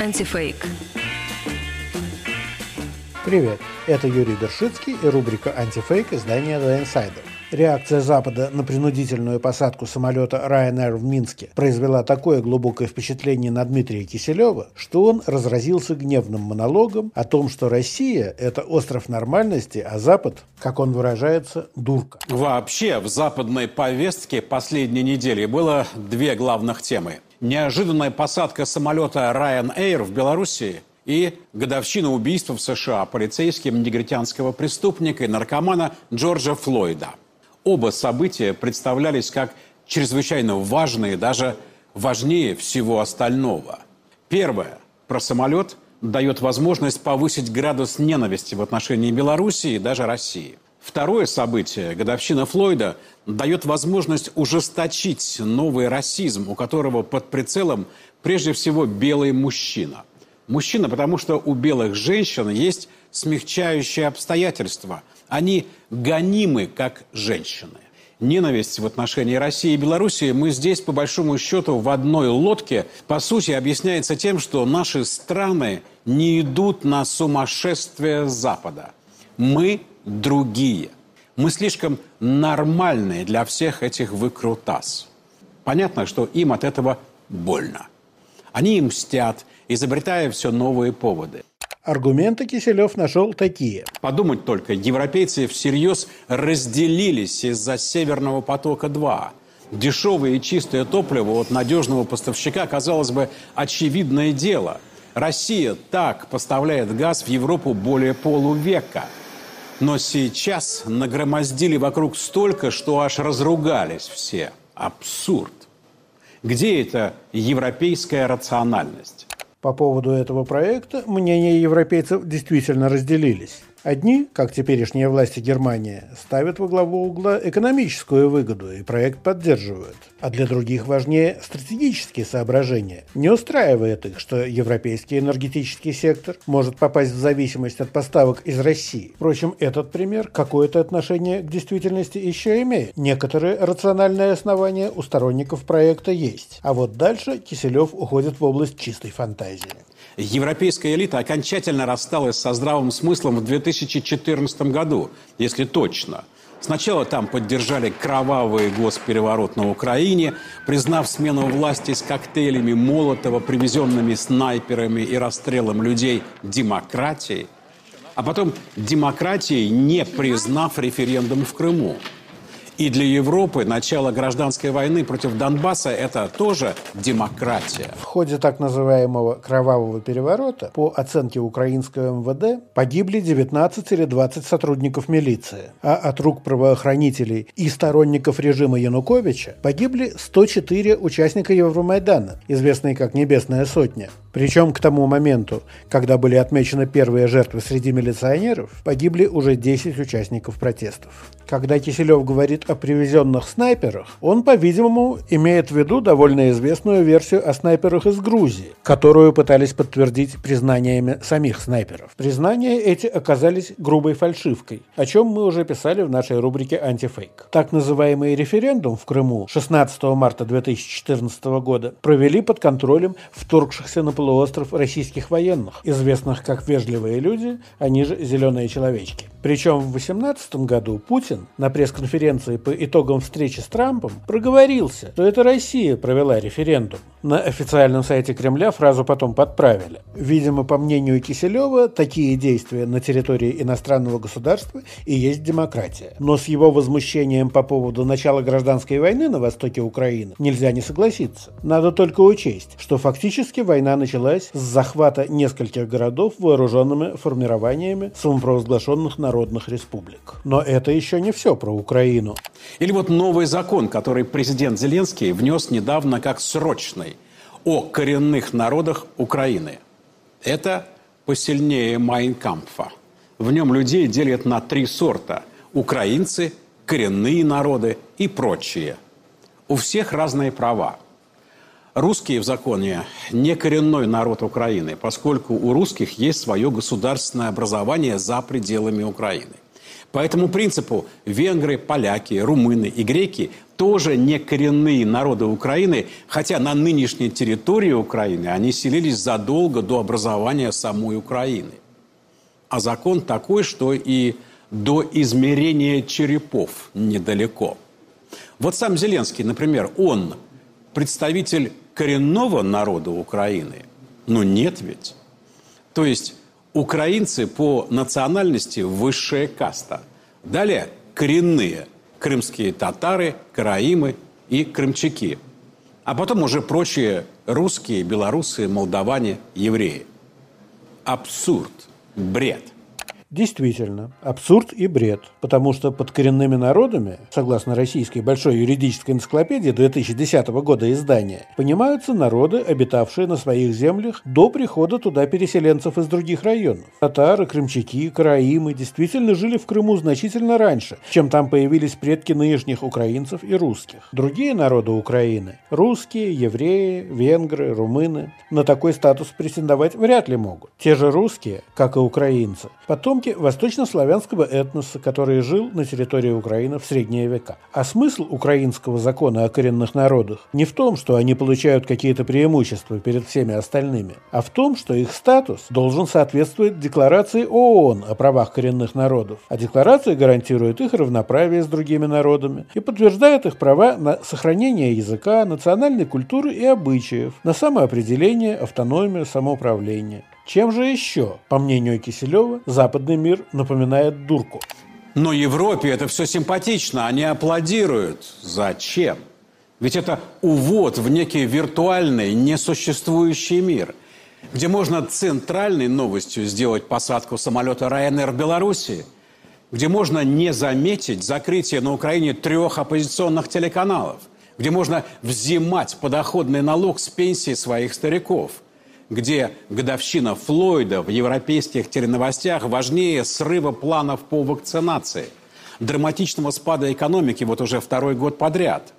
Антифейк. Привет, это Юрий Бершицкий и рубрика «Антифейк» издания The Insider. Реакция Запада на принудительную посадку самолета Ryanair в Минске произвела такое глубокое впечатление на Дмитрия Киселева, что он разразился гневным монологом о том, что Россия – это остров нормальности, а Запад, как он выражается, дурка. Вообще, в западной повестке последней недели было две главных темы. Неожиданная посадка самолета Ryanair в Белоруссии и годовщина убийства в США полицейским негритянского преступника и наркомана Джорджа Флойда – Оба события представлялись как чрезвычайно важные, даже важнее всего остального. Первое. Про самолет дает возможность повысить градус ненависти в отношении Белоруссии и даже России. Второе событие, годовщина Флойда, дает возможность ужесточить новый расизм, у которого под прицелом прежде всего белый мужчина. Мужчина, потому что у белых женщин есть смягчающие обстоятельства – они гонимы, как женщины. Ненависть в отношении России и Белоруссии мы здесь, по большому счету, в одной лодке, по сути, объясняется тем, что наши страны не идут на сумасшествие Запада. Мы другие. Мы слишком нормальные для всех этих выкрутас. Понятно, что им от этого больно. Они мстят, изобретая все новые поводы. Аргументы Киселев нашел такие. Подумать только, европейцы всерьез разделились из-за «Северного потока-2». Дешевое и чистое топливо от надежного поставщика, казалось бы, очевидное дело. Россия так поставляет газ в Европу более полувека. Но сейчас нагромоздили вокруг столько, что аж разругались все. Абсурд. Где эта европейская рациональность? По поводу этого проекта мнения европейцев действительно разделились. Одни, как теперешние власти Германии, ставят во главу угла экономическую выгоду и проект поддерживают. А для других важнее стратегические соображения. Не устраивает их, что европейский энергетический сектор может попасть в зависимость от поставок из России. Впрочем, этот пример какое-то отношение к действительности еще имеет. Некоторые рациональные основания у сторонников проекта есть. А вот дальше Киселев уходит в область чистой фантазии. Европейская элита окончательно рассталась со здравым смыслом в 2014 году, если точно. Сначала там поддержали кровавый госпереворот на Украине, признав смену власти с коктейлями Молотова, привезенными снайперами и расстрелом людей демократией, а потом демократией, не признав референдум в Крыму. И для Европы начало гражданской войны против Донбасса – это тоже демократия. В ходе так называемого «кровавого переворота» по оценке украинского МВД погибли 19 или 20 сотрудников милиции, а от рук правоохранителей и сторонников режима Януковича погибли 104 участника Евромайдана, известные как «Небесная сотня». Причем к тому моменту, когда были отмечены первые жертвы среди милиционеров, погибли уже 10 участников протестов. Когда Киселев говорит о привезенных снайперах, он, по-видимому, имеет в виду довольно известную версию о снайперах из Грузии, которую пытались подтвердить признаниями самих снайперов. Признания эти оказались грубой фальшивкой, о чем мы уже писали в нашей рубрике «Антифейк». Так называемый референдум в Крыму 16 марта 2014 года провели под контролем вторгшихся на полуостров российских военных, известных как «вежливые люди», они же «зеленые человечки». Причем в 2018 году Путин на пресс-конференции по итогам встречи с Трампом проговорился, что это Россия провела референдум. На официальном сайте Кремля фразу потом подправили. Видимо, по мнению Киселева, такие действия на территории иностранного государства и есть демократия. Но с его возмущением по поводу начала гражданской войны на востоке Украины нельзя не согласиться. Надо только учесть, что фактически война началась с захвата нескольких городов вооруженными формированиями самопровозглашенных народных республик. Но это еще не все про Украину. Или вот новый закон, который президент Зеленский внес недавно как срочный о коренных народах Украины. Это посильнее Майнкампфа. В нем людей делят на три сорта – украинцы, коренные народы и прочие. У всех разные права. Русские в законе не коренной народ Украины, поскольку у русских есть свое государственное образование за пределами Украины. По этому принципу венгры, поляки, румыны и греки тоже не коренные народы Украины, хотя на нынешней территории Украины они селились задолго до образования самой Украины. А закон такой, что и до измерения черепов недалеко. Вот сам Зеленский, например, он представитель коренного народа Украины? Ну нет ведь. То есть украинцы по национальности высшая каста. Далее коренные – крымские татары, караимы и крымчаки. А потом уже прочие русские, белорусы, молдаване, евреи. Абсурд, бред – Действительно, абсурд и бред, потому что под коренными народами, согласно российской большой юридической энциклопедии 2010 года издания, понимаются народы, обитавшие на своих землях до прихода туда переселенцев из других районов. Татары, крымчаки, караимы действительно жили в Крыму значительно раньше, чем там появились предки нынешних украинцев и русских. Другие народы Украины – русские, евреи, венгры, румыны – на такой статус претендовать вряд ли могут. Те же русские, как и украинцы, потом потомки восточнославянского этноса, который жил на территории Украины в средние века. А смысл украинского закона о коренных народах не в том, что они получают какие-то преимущества перед всеми остальными, а в том, что их статус должен соответствовать декларации ООН о правах коренных народов. А декларация гарантирует их равноправие с другими народами и подтверждает их права на сохранение языка, национальной культуры и обычаев, на самоопределение, автономию, самоуправление. Чем же еще, по мнению Киселева, западный мир напоминает дурку? Но Европе это все симпатично, они аплодируют. Зачем? Ведь это увод в некий виртуальный, несуществующий мир, где можно центральной новостью сделать посадку самолета Ryanair в Беларуси, где можно не заметить закрытие на Украине трех оппозиционных телеканалов, где можно взимать подоходный налог с пенсии своих стариков – где годовщина Флойда в европейских теленовостях важнее срыва планов по вакцинации, драматичного спада экономики вот уже второй год подряд.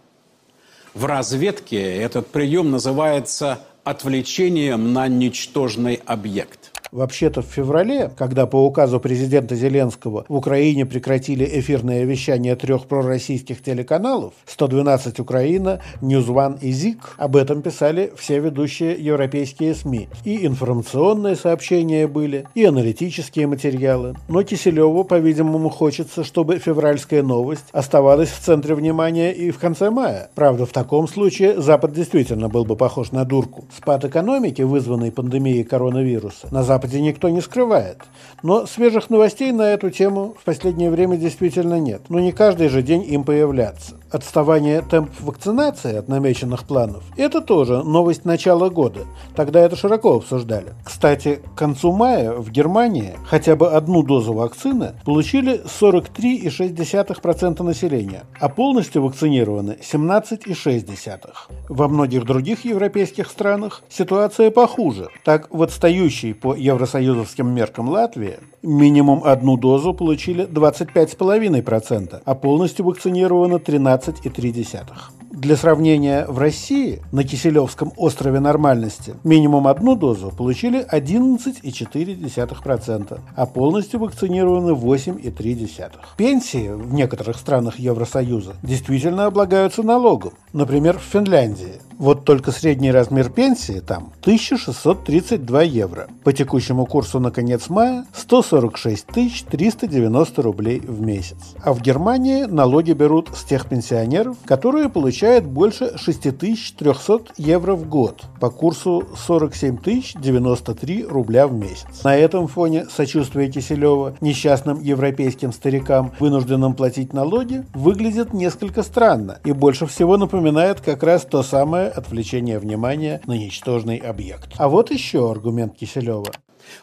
В разведке этот прием называется отвлечением на ничтожный объект. Вообще-то в феврале, когда по указу президента Зеленского в Украине прекратили эфирное вещание трех пророссийских телеканалов 112 Украина, Ньюзван и ЗИК, об этом писали все ведущие европейские СМИ. И информационные сообщения были, и аналитические материалы. Но Киселеву, по-видимому, хочется, чтобы февральская новость оставалась в центре внимания и в конце мая. Правда, в таком случае Запад действительно был бы похож на дурку. Спад экономики, вызванный пандемией коронавируса, на Запад Западе никто не скрывает. Но свежих новостей на эту тему в последнее время действительно нет. Но не каждый же день им появляться отставание темпов вакцинации от намеченных планов – это тоже новость начала года. Тогда это широко обсуждали. Кстати, к концу мая в Германии хотя бы одну дозу вакцины получили 43,6% населения, а полностью вакцинированы 17,6%. Во многих других европейских странах ситуация похуже. Так, в отстающей по евросоюзовским меркам Латвии минимум одну дозу получили 25,5%, а полностью вакцинировано 13 12,3. Для сравнения, в России на Киселевском острове нормальности минимум одну дозу получили 11,4%, а полностью вакцинированы 8,3%. Пенсии в некоторых странах Евросоюза действительно облагаются налогом. Например, в Финляндии вот только средний размер пенсии там 1632 евро. По текущему курсу на конец мая 146 390 рублей в месяц. А в Германии налоги берут с тех пенсионеров, которые получают больше 6300 евро в год по курсу 47 093 рубля в месяц. На этом фоне сочувствие Киселева несчастным европейским старикам, вынужденным платить налоги, выглядит несколько странно и больше всего напоминает как раз то самое отвлечение внимания на ничтожный объект. А вот еще аргумент Киселева.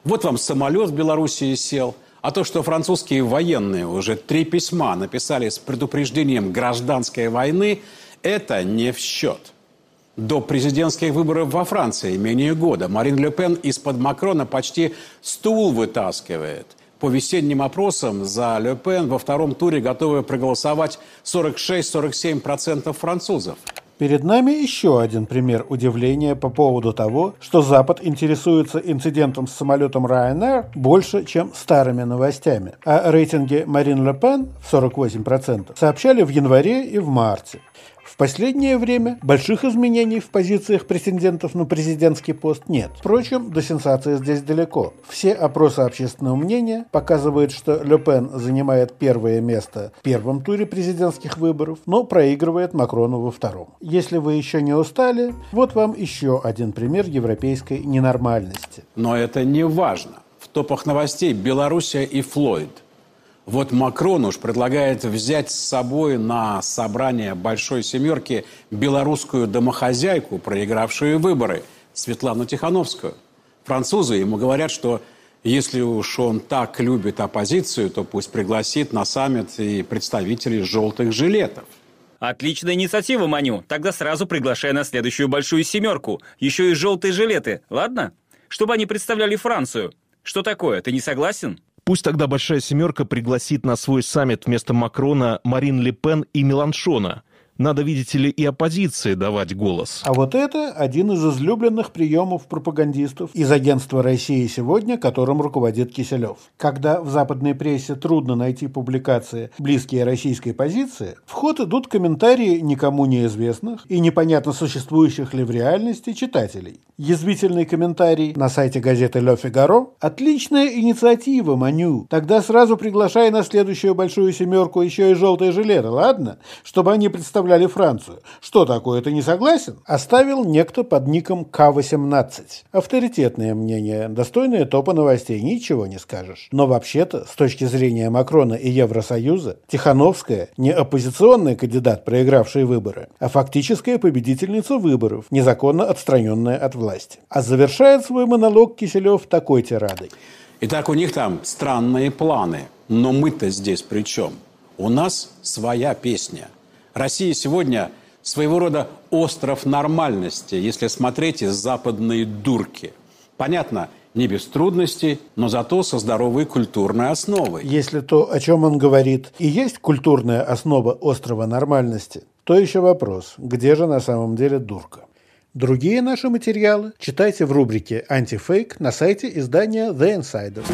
Вот вам самолет в Белоруссии сел, а то, что французские военные уже три письма написали с предупреждением гражданской войны, это не в счет. До президентских выборов во Франции менее года Марин Ле Пен из-под Макрона почти стул вытаскивает. По весенним опросам за Ле Пен во втором туре готовы проголосовать 46-47% французов. Перед нами еще один пример удивления по поводу того, что Запад интересуется инцидентом с самолетом Ryanair больше, чем старыми новостями. О рейтинге Марин Ле Пен в 48% сообщали в январе и в марте. В последнее время больших изменений в позициях претендентов на президентский пост нет. Впрочем, до сенсации здесь далеко. Все опросы общественного мнения показывают, что Ле Пен занимает первое место в первом туре президентских выборов, но проигрывает Макрону во втором. Если вы еще не устали, вот вам еще один пример европейской ненормальности. Но это не важно. В топах новостей Белоруссия и Флойд – вот Макрон уж предлагает взять с собой на собрание Большой Семерки белорусскую домохозяйку, проигравшую выборы, Светлану Тихановскую. Французы ему говорят, что если уж он так любит оппозицию, то пусть пригласит на саммит и представителей желтых жилетов. Отличная инициатива, Маню. Тогда сразу приглашай на следующую большую семерку. Еще и желтые жилеты, ладно? Чтобы они представляли Францию. Что такое, ты не согласен? Пусть тогда Большая Семерка пригласит на свой саммит вместо Макрона Марин Ле Пен и Меланшона. Надо, видите ли, и оппозиции давать голос. А вот это один из излюбленных приемов пропагандистов из агентства «Россия сегодня», которым руководит Киселев. Когда в западной прессе трудно найти публикации, близкие российской позиции, в ход идут комментарии никому неизвестных и непонятно существующих ли в реальности читателей. Язвительный комментарий на сайте газеты «Ле Фигаро» – отличная инициатива, Маню. Тогда сразу приглашай на следующую большую семерку еще и желтые жилеты, ладно? Чтобы они представляли представляли Францию. Что такое, ты не согласен? Оставил некто под ником К-18. Авторитетное мнение, достойное топа новостей, ничего не скажешь. Но вообще-то, с точки зрения Макрона и Евросоюза, Тихановская не оппозиционный кандидат, проигравший выборы, а фактическая победительница выборов, незаконно отстраненная от власти. А завершает свой монолог Киселев такой тирадой. Итак, у них там странные планы. Но мы-то здесь при чем? У нас своя песня. Россия сегодня своего рода остров нормальности, если смотреть из западной дурки. Понятно, не без трудностей, но зато со здоровой культурной основой. Если то, о чем он говорит, и есть культурная основа острова нормальности, то еще вопрос, где же на самом деле дурка? Другие наши материалы читайте в рубрике «Антифейк» на сайте издания The Insider.